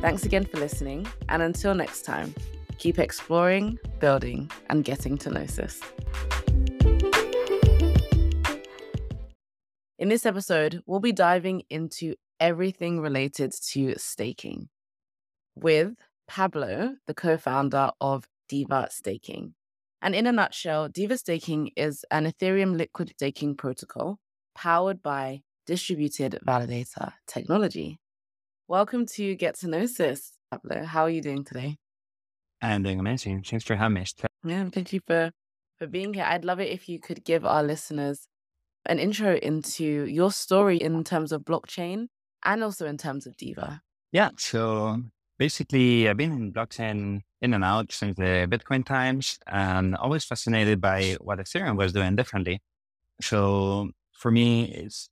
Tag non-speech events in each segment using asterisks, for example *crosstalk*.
Thanks again for listening, and until next time, keep exploring, building, and getting to Gnosis. In this episode, we'll be diving into everything related to staking with Pablo, the co founder of Diva Staking. And in a nutshell, Diva Staking is an Ethereum liquid staking protocol powered by distributed validator technology. Welcome to Get to Gnosis, Pablo. How are you doing today? I'm doing amazing. Thanks for having me. Yeah, thank you for, for being here. I'd love it if you could give our listeners an intro into your story in terms of blockchain and also in terms of Diva. Yeah. So basically, I've been in blockchain in and out since the Bitcoin times and always fascinated by what Ethereum was doing differently. So for me, it's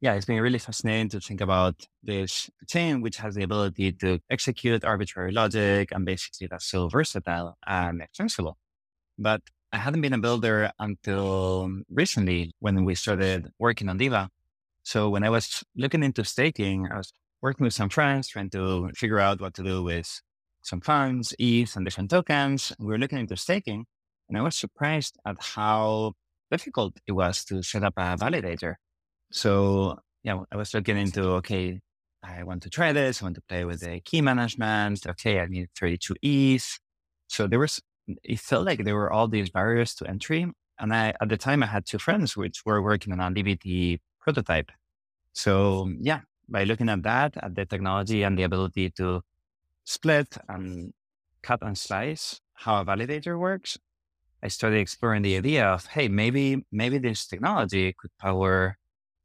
yeah, it's been really fascinating to think about this chain, which has the ability to execute arbitrary logic and basically that's so versatile and extensible. But I hadn't been a builder until recently when we started working on Diva. So when I was looking into staking, I was working with some friends trying to figure out what to do with some funds, ETH, and different tokens. We were looking into staking, and I was surprised at how difficult it was to set up a validator. So yeah, I was looking into, okay, I want to try this. I want to play with the key management. Okay, I need 32Es. So there was, it felt like there were all these barriers to entry. And I, at the time I had two friends which were working on a DVT prototype. So yeah, by looking at that, at the technology and the ability to split and cut and slice how a validator works, I started exploring the idea of, hey, maybe, maybe this technology could power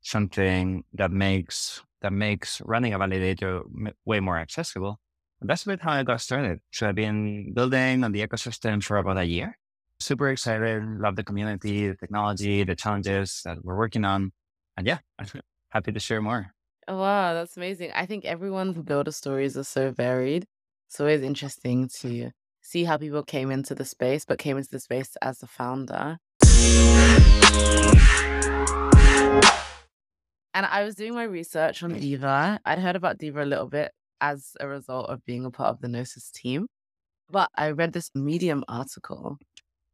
something that makes that makes running a validator way more accessible. And that's a bit how I got started. So I've been building on the ecosystem for about a year. Super excited, love the community, the technology, the challenges that we're working on. And yeah, *laughs* happy to share more. Oh, wow, that's amazing. I think everyone's builder stories are so varied. It's always interesting to see how people came into the space, but came into the space as a founder. And I was doing my research on Diva. I'd heard about Diva a little bit as a result of being a part of the Gnosis team. But I read this Medium article,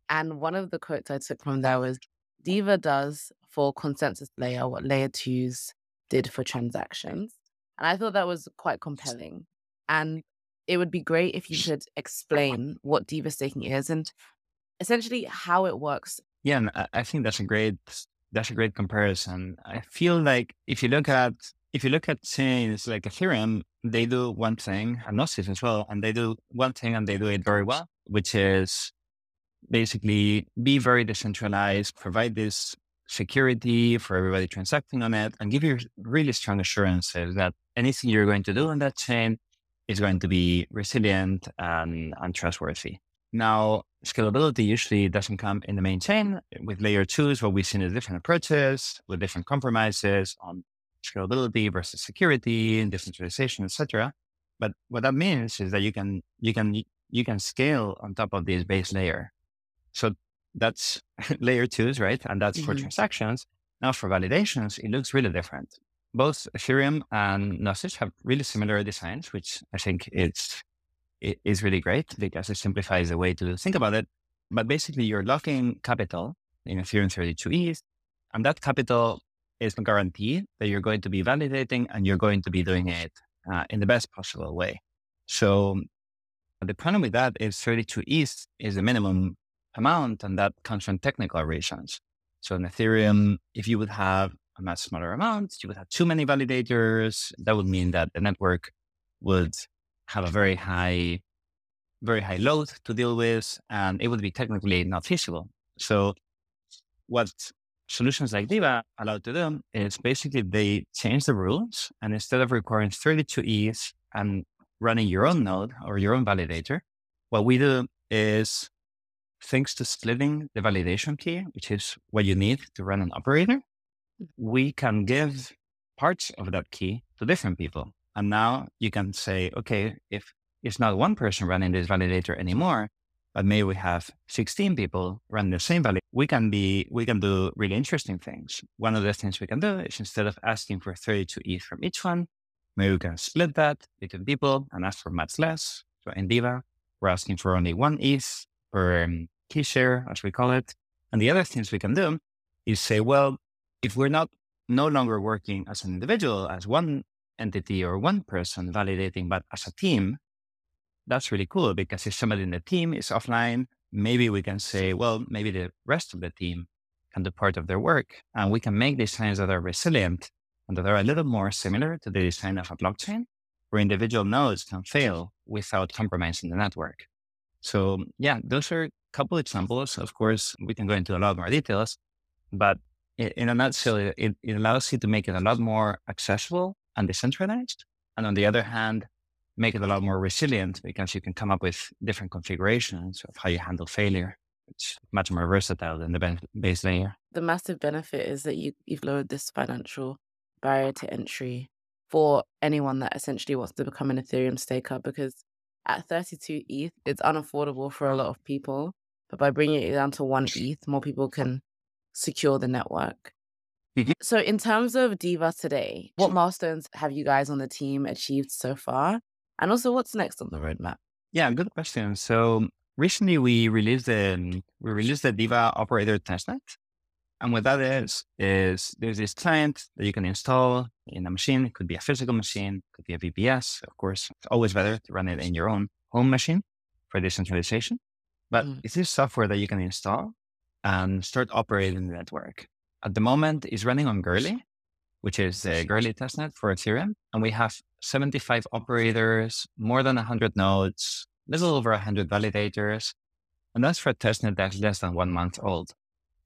and one of the quotes I took from there was Diva does for consensus layer what layer twos did for transactions. And I thought that was quite compelling. And it would be great if you could explain what Diva staking is and essentially how it works. Yeah, and I think that's a great that's a great comparison. I feel like if you look at if you look at chains like Ethereum, they do one thing, and Gnosis as well, and they do one thing and they do it very well, which is basically be very decentralized, provide this security for everybody transacting on it, and give you really strong assurances that anything you're going to do on that chain is going to be resilient and, and trustworthy. Now, scalability usually doesn't come in the main chain. With layer twos, what we've seen is different approaches with different compromises on scalability versus security and decentralization, etc. But what that means is that you can you can you can scale on top of this base layer. So that's *laughs* layer twos, right? And that's mm-hmm. for transactions. Now for validations, it looks really different. Both Ethereum and Gnosis have really similar designs, which I think it's it is really great because it simplifies the way to think about it. But basically, you're locking capital in Ethereum 32 ETH, and that capital is a guarantee that you're going to be validating and you're going to be doing it uh, in the best possible way. So the problem with that is 32 ETH is the minimum amount, and that comes from technical reasons. So in Ethereum, if you would have a much smaller amount, you would have too many validators. That would mean that the network would have a very high, very high load to deal with, and it would be technically not feasible. So what solutions like Diva allow to do is basically they change the rules and instead of requiring 32 E's and running your own node or your own validator, what we do is thanks to splitting the validation key, which is what you need to run an operator, hmm. we can give parts of that key to different people. And now you can say, okay, if it's not one person running this validator anymore, but maybe we have 16 people running the same validator, we can be, we can do really interesting things. One of the things we can do is instead of asking for 32 ETH from each one, maybe we can split that between people and ask for much less. So in Diva, we're asking for only one ETH per um, key share, as we call it. And the other things we can do is say, well, if we're not no longer working as an individual, as one entity or one person validating, but as a team, that's really cool because if somebody in the team is offline, maybe we can say, well, maybe the rest of the team can do part of their work and we can make designs that are resilient and that are a little more similar to the design of a blockchain where individual nodes can fail without compromising the network. So yeah, those are a couple examples. Of course, we can go into a lot more details, but in a nutshell, it, it allows you to make it a lot more accessible and decentralized. And on the other hand, make it a lot more resilient because you can come up with different configurations of how you handle failure. It's much more versatile than the base layer. The massive benefit is that you, you've lowered this financial barrier to entry for anyone that essentially wants to become an Ethereum staker because at 32 ETH, it's unaffordable for a lot of people. But by bringing it down to one ETH, more people can secure the network. Mm-hmm. So, in terms of Diva today, what milestones have you guys on the team achieved so far? And also, what's next on the roadmap? Yeah, good question. So, recently we released the we released the Diva operator testnet, and what that is is there's this client that you can install in a machine. It could be a physical machine, it could be a VPS. Of course, it's always better to run it in your own home machine for decentralization. But mm. it's this software that you can install and start operating the network. At the moment, is running on Goerli, which is the Goerli testnet for Ethereum. And we have 75 operators, more than 100 nodes, a little over 100 validators. And that's for a testnet that's less than one month old.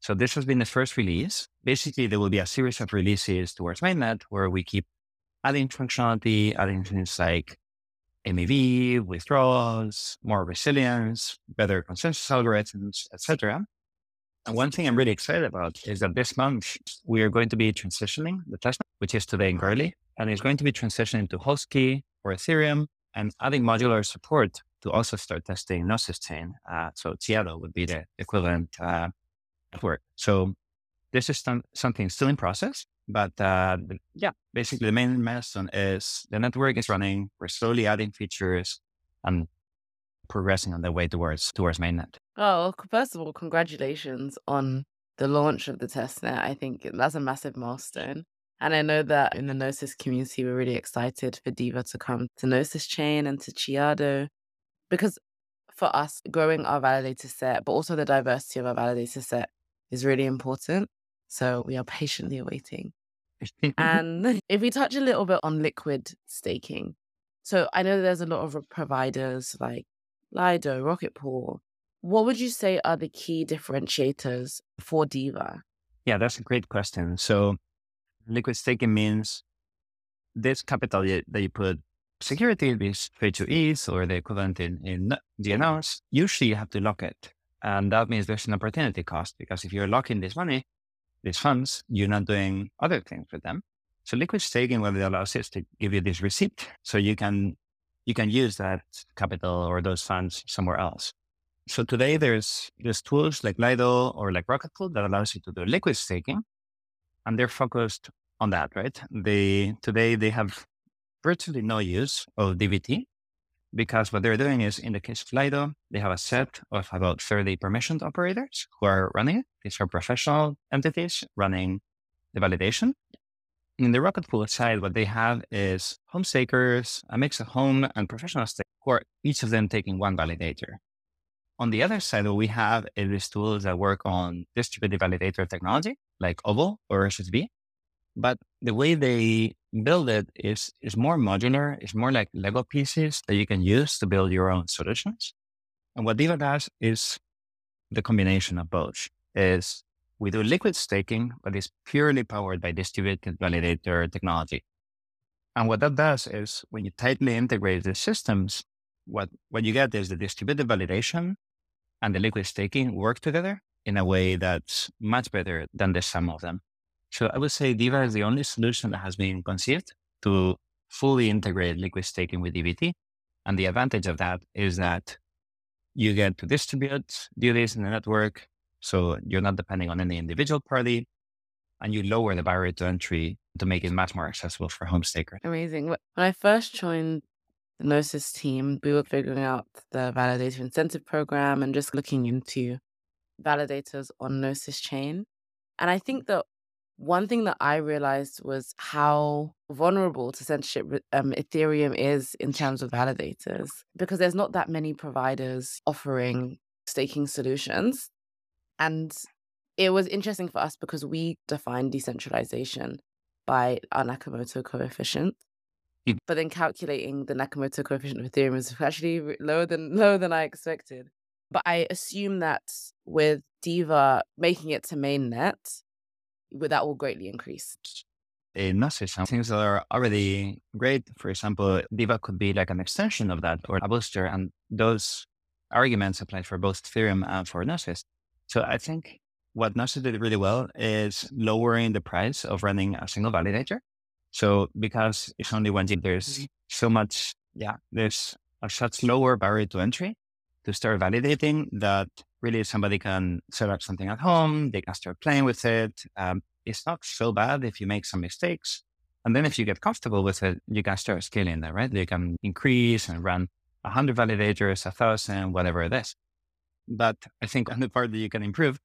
So this has been the first release. Basically, there will be a series of releases towards mainnet where we keep adding functionality, adding things like MEV, withdrawals, more resilience, better consensus algorithms, etc. And one thing I'm really excited about is that this month we are going to be transitioning the testnet, which is today in Goerli, and it's going to be transitioning to Holesky or Ethereum and adding modular support to also start testing Gnosis chain. Uh, so Chiado would be the equivalent uh, network. So this is some, something still in process, but uh, yeah, basically the main milestone is the network is running. We're slowly adding features and progressing on the way towards towards mainnet. Oh, first of all, congratulations on the launch of the testnet. I think that's a massive milestone. And I know that in the Gnosis community, we're really excited for Diva to come to Gnosis Chain and to Chiado because for us, growing our validator set, but also the diversity of our validator set is really important. So we are patiently waiting. *laughs* and *laughs* if we touch a little bit on liquid staking, so I know there's a lot of providers like Lido, Rocket Pool. What would you say are the key differentiators for Diva? Yeah, that's a great question. So liquid staking means this capital that you put security is paid to ETH or the equivalent in, in DNRs, usually you have to lock it. And that means there's an opportunity cost because if you're locking this money, these funds, you're not doing other things with them. So liquid staking, what it allows is to give you this receipt. So you can, you can use that capital or those funds somewhere else. So today there's, there's tools like Lido or like Rocket Pool that allows you to do liquid staking and they're focused on that, right? They, today they have virtually no use of DVT because what they're doing is in the case of Lido, they have a set of about 30 permissioned operators who are running it. These are professional entities running the validation. In the Rocket Pool side, what they have is home stakers, a mix of home and professional stakers, who are each of them taking one validator. On the other side, what we have is tools that work on distributed validator technology, like Obol or SSV. But the way they build it is, is more modular. It's more like Lego pieces that you can use to build your own solutions. And what Diva does is the combination of both is we do liquid staking, but it's purely powered by distributed validator technology. And what that does is when you tightly integrate the systems, what, what you get is the distributed validation and the liquid staking work together in a way that's much better than the sum of them. So I would say Diva is the only solution that has been conceived to fully integrate liquid staking with DVT. And the advantage of that is that you get to distribute duties in the network. So you're not depending on any individual party and you lower the barrier to entry to make it much more accessible for home stakers. Amazing. When I first joined the Gnosis team, we were figuring out the validator incentive program and just looking into validators on Gnosis chain. And I think that one thing that I realized was how vulnerable to censorship um, Ethereum is in terms of validators, because there's not that many providers offering staking solutions. And it was interesting for us because we define decentralization by our Nakamoto coefficient. Mm. But then calculating the Nakamoto coefficient of Ethereum is actually lower than *laughs* lower than I expected. But I assume that with Diva making it to mainnet, that will greatly increase. In Gnosis, some things that are already great. For example, Diva could be like an extension of that or a booster, and those arguments apply for both Ethereum and for Gnosis. So I think what Gnosis did really well is lowering the price of running a single validator. So because it's only one team, there's Mhm. so much, yeah, there's a such lower barrier to entry to start validating that really somebody can set up something at home. They can start playing with it. Um, it's not so bad if you make some mistakes. And then if you get comfortable with it, you can start scaling that, right? You can increase and run a hundred validators, a thousand, whatever it is. But I think on the part that you can improve,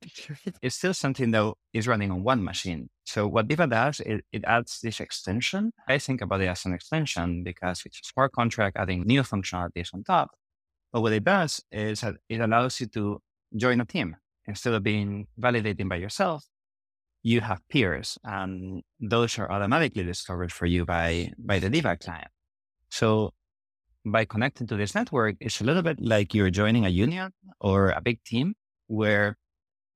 it's still something that is running on one machine. So what Diva does, it, it adds this extension. I think about it as an extension because it's a smart contract adding new functionalities on top. But what it does is that it allows you to join a team instead of being validating by yourself. You have peers, and those are automatically discovered for you by by the Diva client. So by connecting to this network, it's a little bit like you're joining a union or a big team where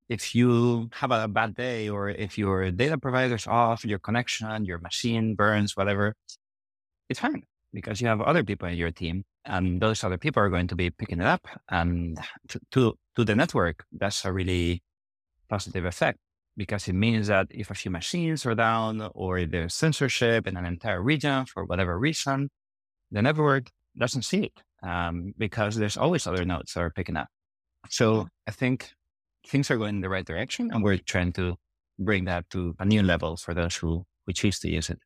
if you have a bad day or if your data provider's off, your connection, your machine burns, whatever, it's fine because you have other people in your team and those other people are going to be picking it up and to, to, to the network, that's a really positive effect because it means that if a few machines are down or there's censorship in an entire region for whatever reason, the network doesn't see it um, because there's always other nodes that are picking up. So I think things are going in the right direction and we're trying to bring that to a new level for those who, who choose to use it.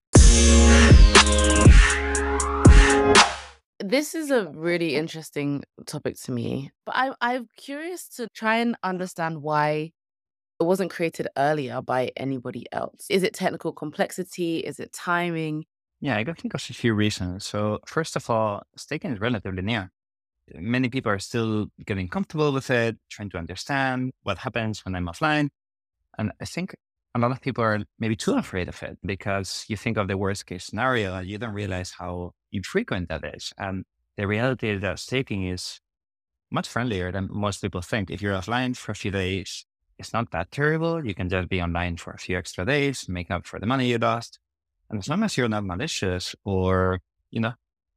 This is a really interesting topic to me, but I, I'm curious to try and understand why it wasn't created earlier by anybody else. Is it technical complexity? Is it timing? Yeah, I can think of a few reasons. So first of all, staking is relatively new. Many people are still getting comfortable with it, trying to understand what happens when I'm offline. And I think a lot of people are maybe too afraid of it because you think of the worst case scenario and you don't realize how infrequent that is. And the reality is that staking is much friendlier than most people think. If you're offline for a few days, it's not that terrible. You can just be online for a few extra days, make up for the money you lost. And as long as you're not malicious or, you know,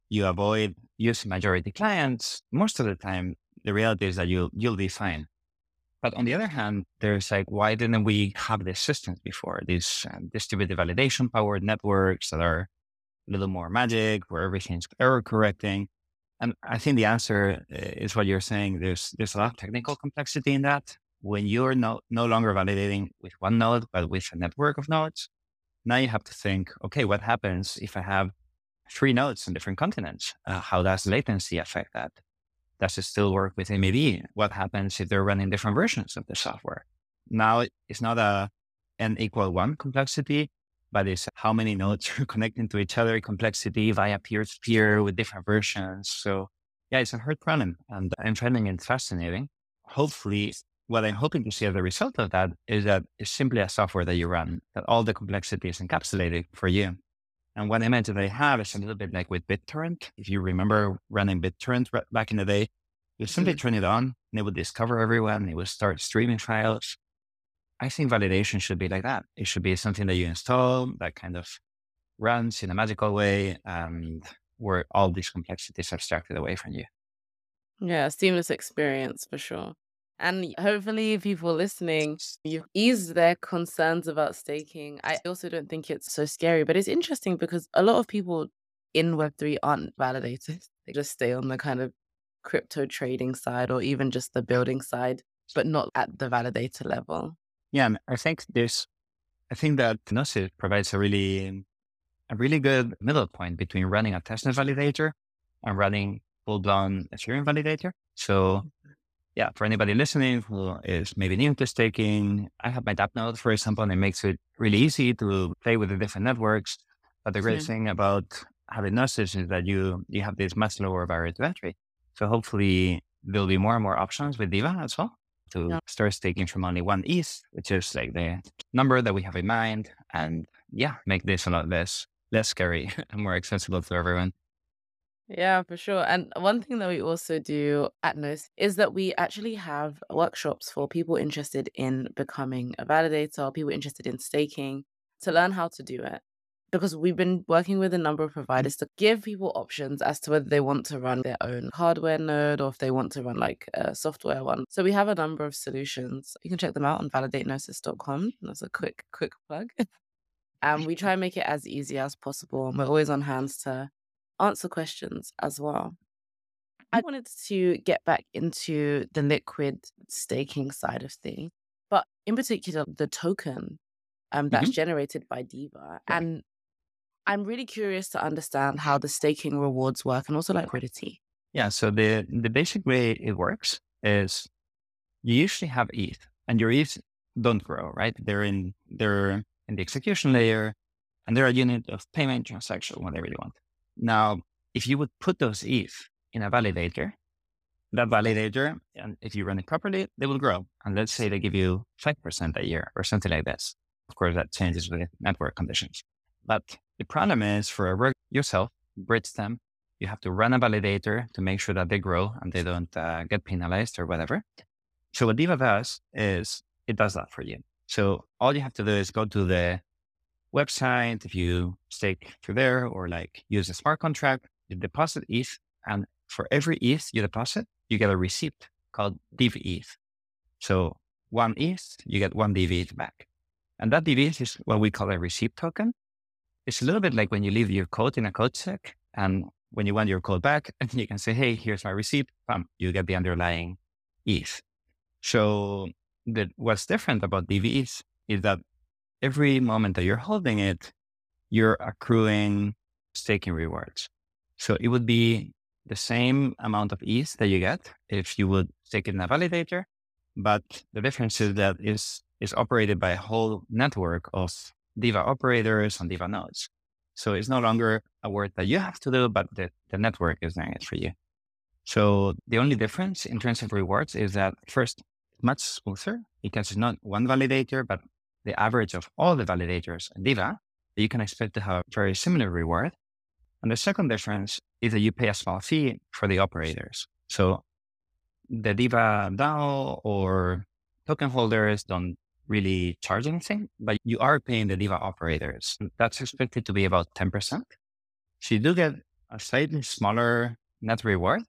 you avoid using majority clients, most of the time, the reality is that you'll, you'll be fine. But on the other hand, there's like, why didn't we have these systems before? These uh, distributed validation powered networks that are a little more magic, where everything's error correcting. And I think the answer uh, is what you're saying. There's there's a lot of technical complexity in that. When you're no, no longer validating with one node, but with a network of nodes, now you have to think, okay, what happens if I have three nodes on different continents? Uh, how does latency affect that? Does it still work with MEV? What happens if they're running different versions of the software? Now it's not a n equal one complexity, but it's how many nodes *laughs* are connecting to each other complexity via peer to peer with different versions. So yeah, it's a hard problem and I'm finding it fascinating. Hopefully what I'm hoping to see as a result of that is that it's simply a software that you run, that all the complexity is encapsulated for you. And what image that I have is a little bit like with BitTorrent. If you remember running BitTorrent back in the day, you simply mm-hmm. turn it on and it would discover everyone. It would start streaming files. I think validation should be like that. It should be something that you install that kind of runs in a magical way and where all these complexities are abstracted away from you. Yeah, seamless experience for sure. And hopefully, people listening, you've eased their concerns about staking. I also don't think it's so scary, but it's interesting because a lot of people in Web3 aren't validators. *laughs* They just stay on the kind of crypto trading side or even just the building side, but not at the validator level. Yeah, I think there's I think that Gnosis provides a really, um, a really good middle point between running a testnet validator and running full blown Ethereum validator. So yeah, for anybody listening who is maybe new to staking, I have my DAppNode, for example, and it makes it really easy to play with the different networks. But the great mm-hmm. thing about having Gnosis is that you you have this much lower barrier to entry. So hopefully there'll be more and more options with Diva as well to yeah. start staking from only one ETH, which is like the number that we have in mind. And yeah, make this a lot less less scary *laughs* and more accessible to everyone. Yeah, for sure. And one thing that we also do at Gnosis is that we actually have workshops for people interested in becoming a validator, or people interested in staking to learn how to do it. Because we've been working with a number of mm. providers to give people options as to whether they want to run their own hardware node or if they want to run like a software one. So we have a number of solutions. You can check them out on validategnosis.com. That's a quick, quick plug. *laughs* and we try and make it as easy as possible. And we're always on hands to answer questions as well. I wanted to get back into the liquid staking side of things, but in particular, the token um, that's mm-hmm. generated by Diva. And I'm really curious to understand how the staking rewards work and also liquidity. Yeah. So the, the basic way it works is you usually have ETH and your ETH don't grow, right? They're in, they're in the execution layer and they're a unit of payment transaction, whatever you want. Now, if you would put those ETH in a validator, that validator, and if you run it properly, they will grow. And let's say they give you 5% a year or something like this. Of course, that changes with network conditions. But the problem is for a yourself, bridge them, you have to run a validator to make sure that they grow and they don't uh, get penalized or whatever. So what Diva does is it does that for you. So all you have to do is go to the website, if you stake through there or like use a smart contract, you deposit ETH. And for every ETH you deposit, you get a receipt called divETH. So one ETH, you get one divETH back. And that divETH is what we call a receipt token. It's a little bit like when you leave your code in a code check and when you want your code back, and *laughs* you can say, hey, here's my receipt, bam, you get the underlying ETH. So the, what's different about ETH is that every moment that you're holding it, you're accruing staking rewards. So it would be the same amount of ETH that you get if you would stake it in a validator. But the difference is that is is operated by a whole network of Diva operators and Diva nodes. So it's no longer a work that you have to do, but the, the network is doing it for you. So the only difference in terms of rewards is that first, much smoother because it's not one validator, but the average of all the validators in Diva, you can expect to have a very similar reward. And the second difference is that you pay a small fee for the operators. So the Diva DAO or token holders don't really charge anything, but you are paying the Diva operators. That's expected to be about 10%. So you do get a slightly smaller net reward,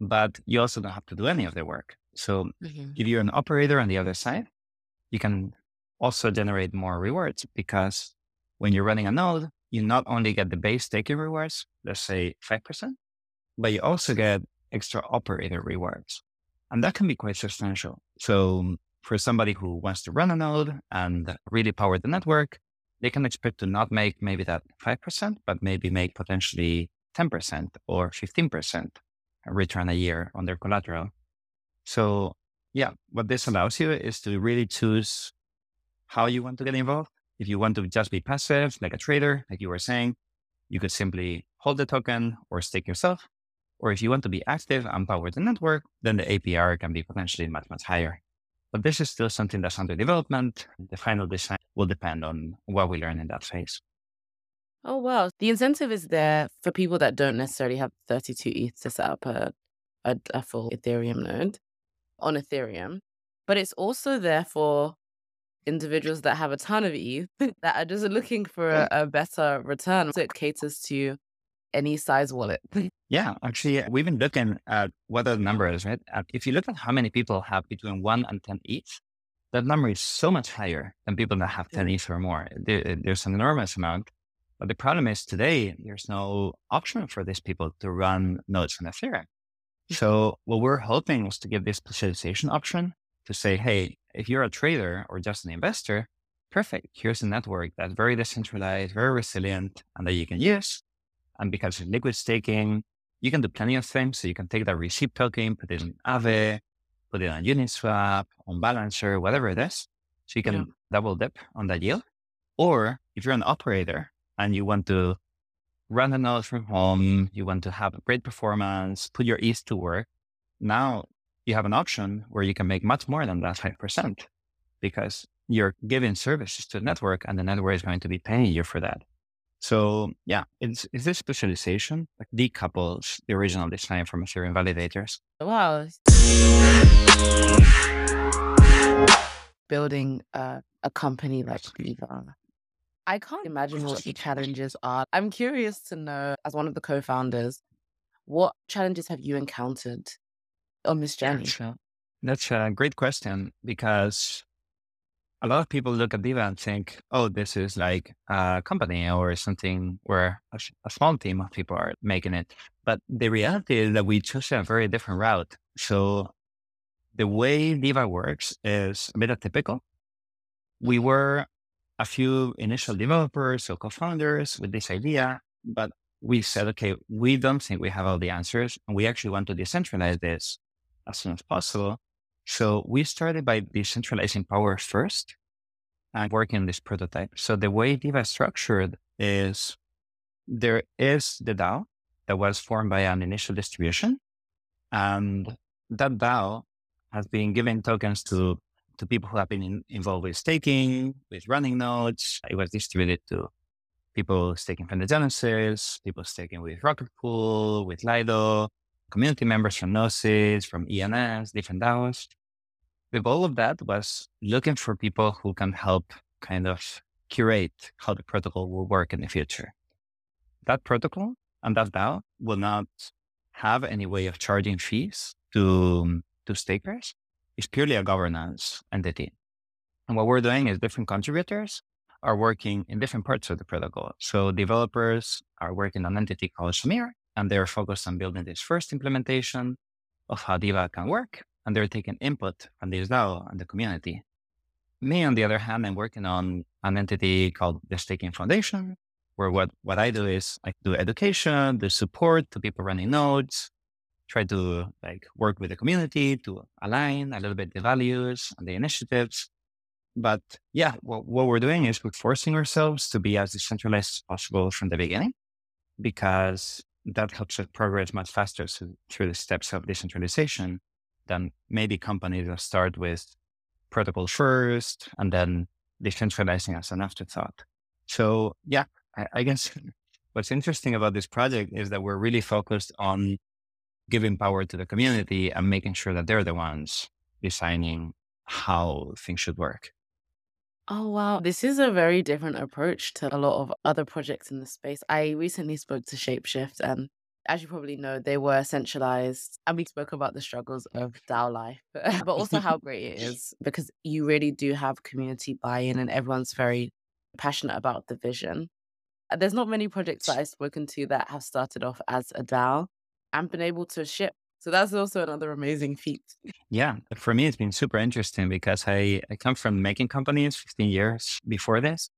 but you also don't have to do any of the work. So mm-hmm. if you're an operator on the other side, you can also generate more rewards because when you're running a node, you not only get the base staking rewards, let's say 5%, but you also get extra operator rewards. And that can be quite substantial. So for somebody who wants to run a node and really power the network, they can expect to not make maybe that 5%, but maybe make potentially 10% or 15% return a year on their collateral. So yeah, what this allows you is to really choose how you want to get involved. If you want to just be passive, like a trader, like you were saying, you could simply hold the token or stake yourself. Or if you want to be active and power the network, then the APR can be potentially much, much higher. But this is still something that's under development. The final design will depend on what we learn in that phase. Oh, well, the incentive is there for people that don't necessarily have 32 ETH to set up a, a, a full Ethereum node on Ethereum. But it's also there for individuals that have a ton of ETH *laughs* that are just looking for a, a better return. So it caters to any size wallet. *laughs* Yeah, actually, uh, we've been looking at uh, what the number is, right? Uh, if you look at how many people have between one and 10 ETH, that number is so much higher than people that have 10 mm. ETH or more. There, there's an enormous amount. But the problem is today, there's no option for these people to run nodes on Ethereum. Mm-hmm. So what we're hoping was to give this specialization option to say, hey, if you're a trader or just an investor, perfect. Here's a network that's very decentralized, very resilient, and that you can use. And because it's liquid staking, you can do plenty of things. So you can take that receipt token, put it in Aave, put it on Uniswap, on Balancer, whatever it is. So you can yeah. double dip on that yield. Or if you're an operator and you want to run the nodes from home, you want to have a great performance, put your ETH to work, now you have an option where you can make much more than that 5% because you're giving services to the network and the network is going to be paying you for that. So yeah, it's, it's this specialization like decouples the original design from Ethereum validators. Wow. Building a, a company like Diva. I can't imagine what the challenges are. I'm curious to know, as one of the co-founders, what challenges have you encountered on this journey? That's a great question because a lot of people look at Diva and think, oh, this is like a company or something where a, a, small team of people are making it. But the reality is that we chose a very different route. So the way Diva works is a bit atypical. We were a few initial developers or co-founders with this idea, but we said, okay, we don't think we have all the answers and we actually want to decentralize this as soon as possible. So we started by decentralizing power first and working on this prototype. So the way Diva is structured is there is the DAO that was formed by an initial distribution. And that DAO has been giving tokens to, to people who have been in, involved with staking, with running nodes. It was distributed to people staking from the Genesis, people staking with Rocket Pool, with Lido, community members from Gnosis, from ENS, different DAOs. The goal of that was looking for people who can help kind of curate how the protocol will work in the future. That protocol and that DAO will not have any way of charging fees to, to stakers. It's purely a governance entity. And what we're doing is different contributors are working in different parts of the protocol. So developers are working on an entity called Shamir, and they're focused on building this first implementation of how Diva can work. And they're taking input from this DAO and the community. Me, on the other hand, I'm working on an entity called the Staking Foundation, where what, what I do is I do education, do support to people running nodes, try to like work with the community to align a little bit the values and the initiatives. But yeah, what, what we're doing is we're forcing ourselves to be as decentralized as possible from the beginning because that helps us progress much faster through the steps of decentralization than maybe companies that start with protocol first and then decentralizing as an afterthought. So yeah, I, I guess *laughs* what's interesting about this project is that we're really focused on giving power to the community and making sure that they're the ones designing how things should work. Oh, wow. This is a very different approach to a lot of other projects in the space. I recently spoke to Shapeshift, and as you probably know, they were centralized. And we spoke about the struggles of DAO life, *laughs* but also how great it *laughs* is because you really do have community buy in and everyone's very passionate about the vision. There's not many projects that I've spoken to that have started off as a DAO and been able to ship so that's also another amazing feat. Yeah. For me, it's been super interesting because I, I come from making companies 15 years before this.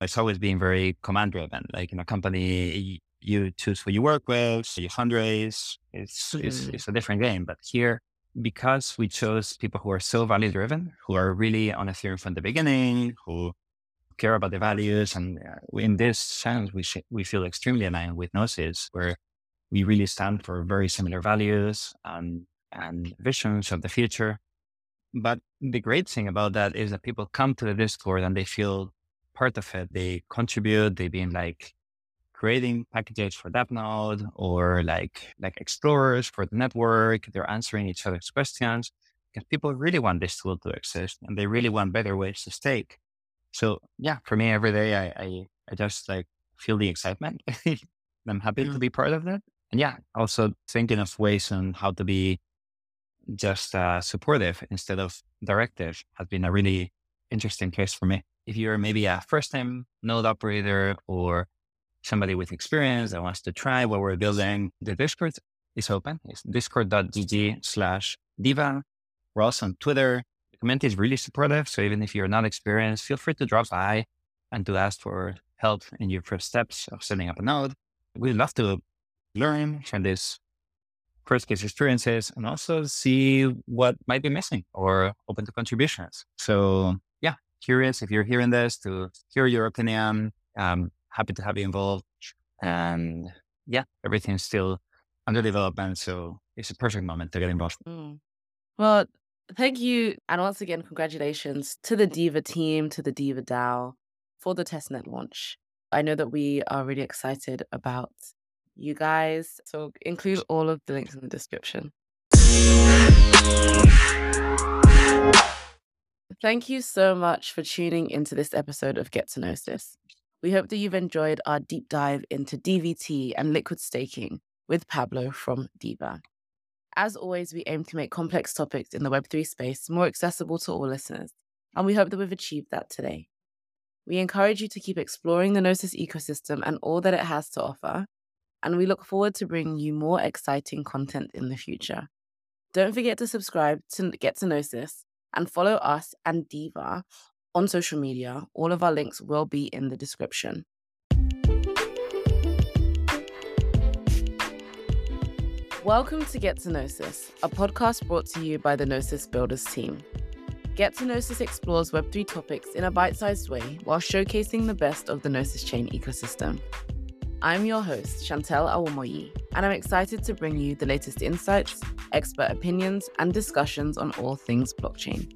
It's always been very command driven. Like in a company, you choose who you work with, you fundraise. It's, mm-hmm. it's, it's a different game. But here, because we chose people who are so value driven, who are really on Ethereum from the beginning, who care about the values. And uh, in this sense, we, sh- we feel extremely aligned with Gnosis, where we really stand for very similar values and, and visions of the future. But the great thing about that is that people come to the Discord and they feel part of it. They contribute. They've been like creating packages for DAppNode or like like explorers for the network. They're answering each other's questions because people really want this tool to exist and they really want better ways to stake. So yeah, for me every day I I, I just like feel the excitement. *laughs* I'm happy to mm. be part of that and yeah, also thinking of ways on how to be just uh, supportive instead of directive has been a really interesting case for me. If you're maybe a first time node operator or somebody with experience that wants to try what we're building, the Discord is open. It's discord.gg slash diva. We're also on Twitter. The community is really supportive. So even if you're not experienced, feel free to drop by and to ask for help in your first steps of setting up a node. We'd love to learn from these first case experiences and also see what might be missing or open to contributions. So yeah, curious if you're hearing this to hear your opinion. Um, happy to have you involved. And yeah, everything's still under development. So it's a perfect moment to get involved. Mm. Well, thank you. And once again, congratulations to the Diva team, to the Diva DAO for the testnet launch. I know that we are really excited about you guys. So include all of the links in the description. Thank you so much for tuning into this episode of Get to Gnosis. We hope that you've enjoyed our deep dive into DVT and liquid staking with Pablo from Diva. As always, we aim to make complex topics in the Web3 space more accessible to all listeners, and we hope that we've achieved that today. We encourage you to keep exploring the Gnosis ecosystem and all that it has to offer, and we look forward to bringing you more exciting content in the future. Don't forget to subscribe to Get to Gnosis and follow us and Diva on social media. All of our links will be in the description. Welcome to Get to Gnosis, a podcast brought to you by the Gnosis Builders team. Get to Gnosis explores Web3 topics in a bite sized way while showcasing the best of the Gnosis chain ecosystem. I'm your host, Shantelle Awomoyi, and I'm excited to bring you the latest insights, expert opinions, and discussions on all things blockchain.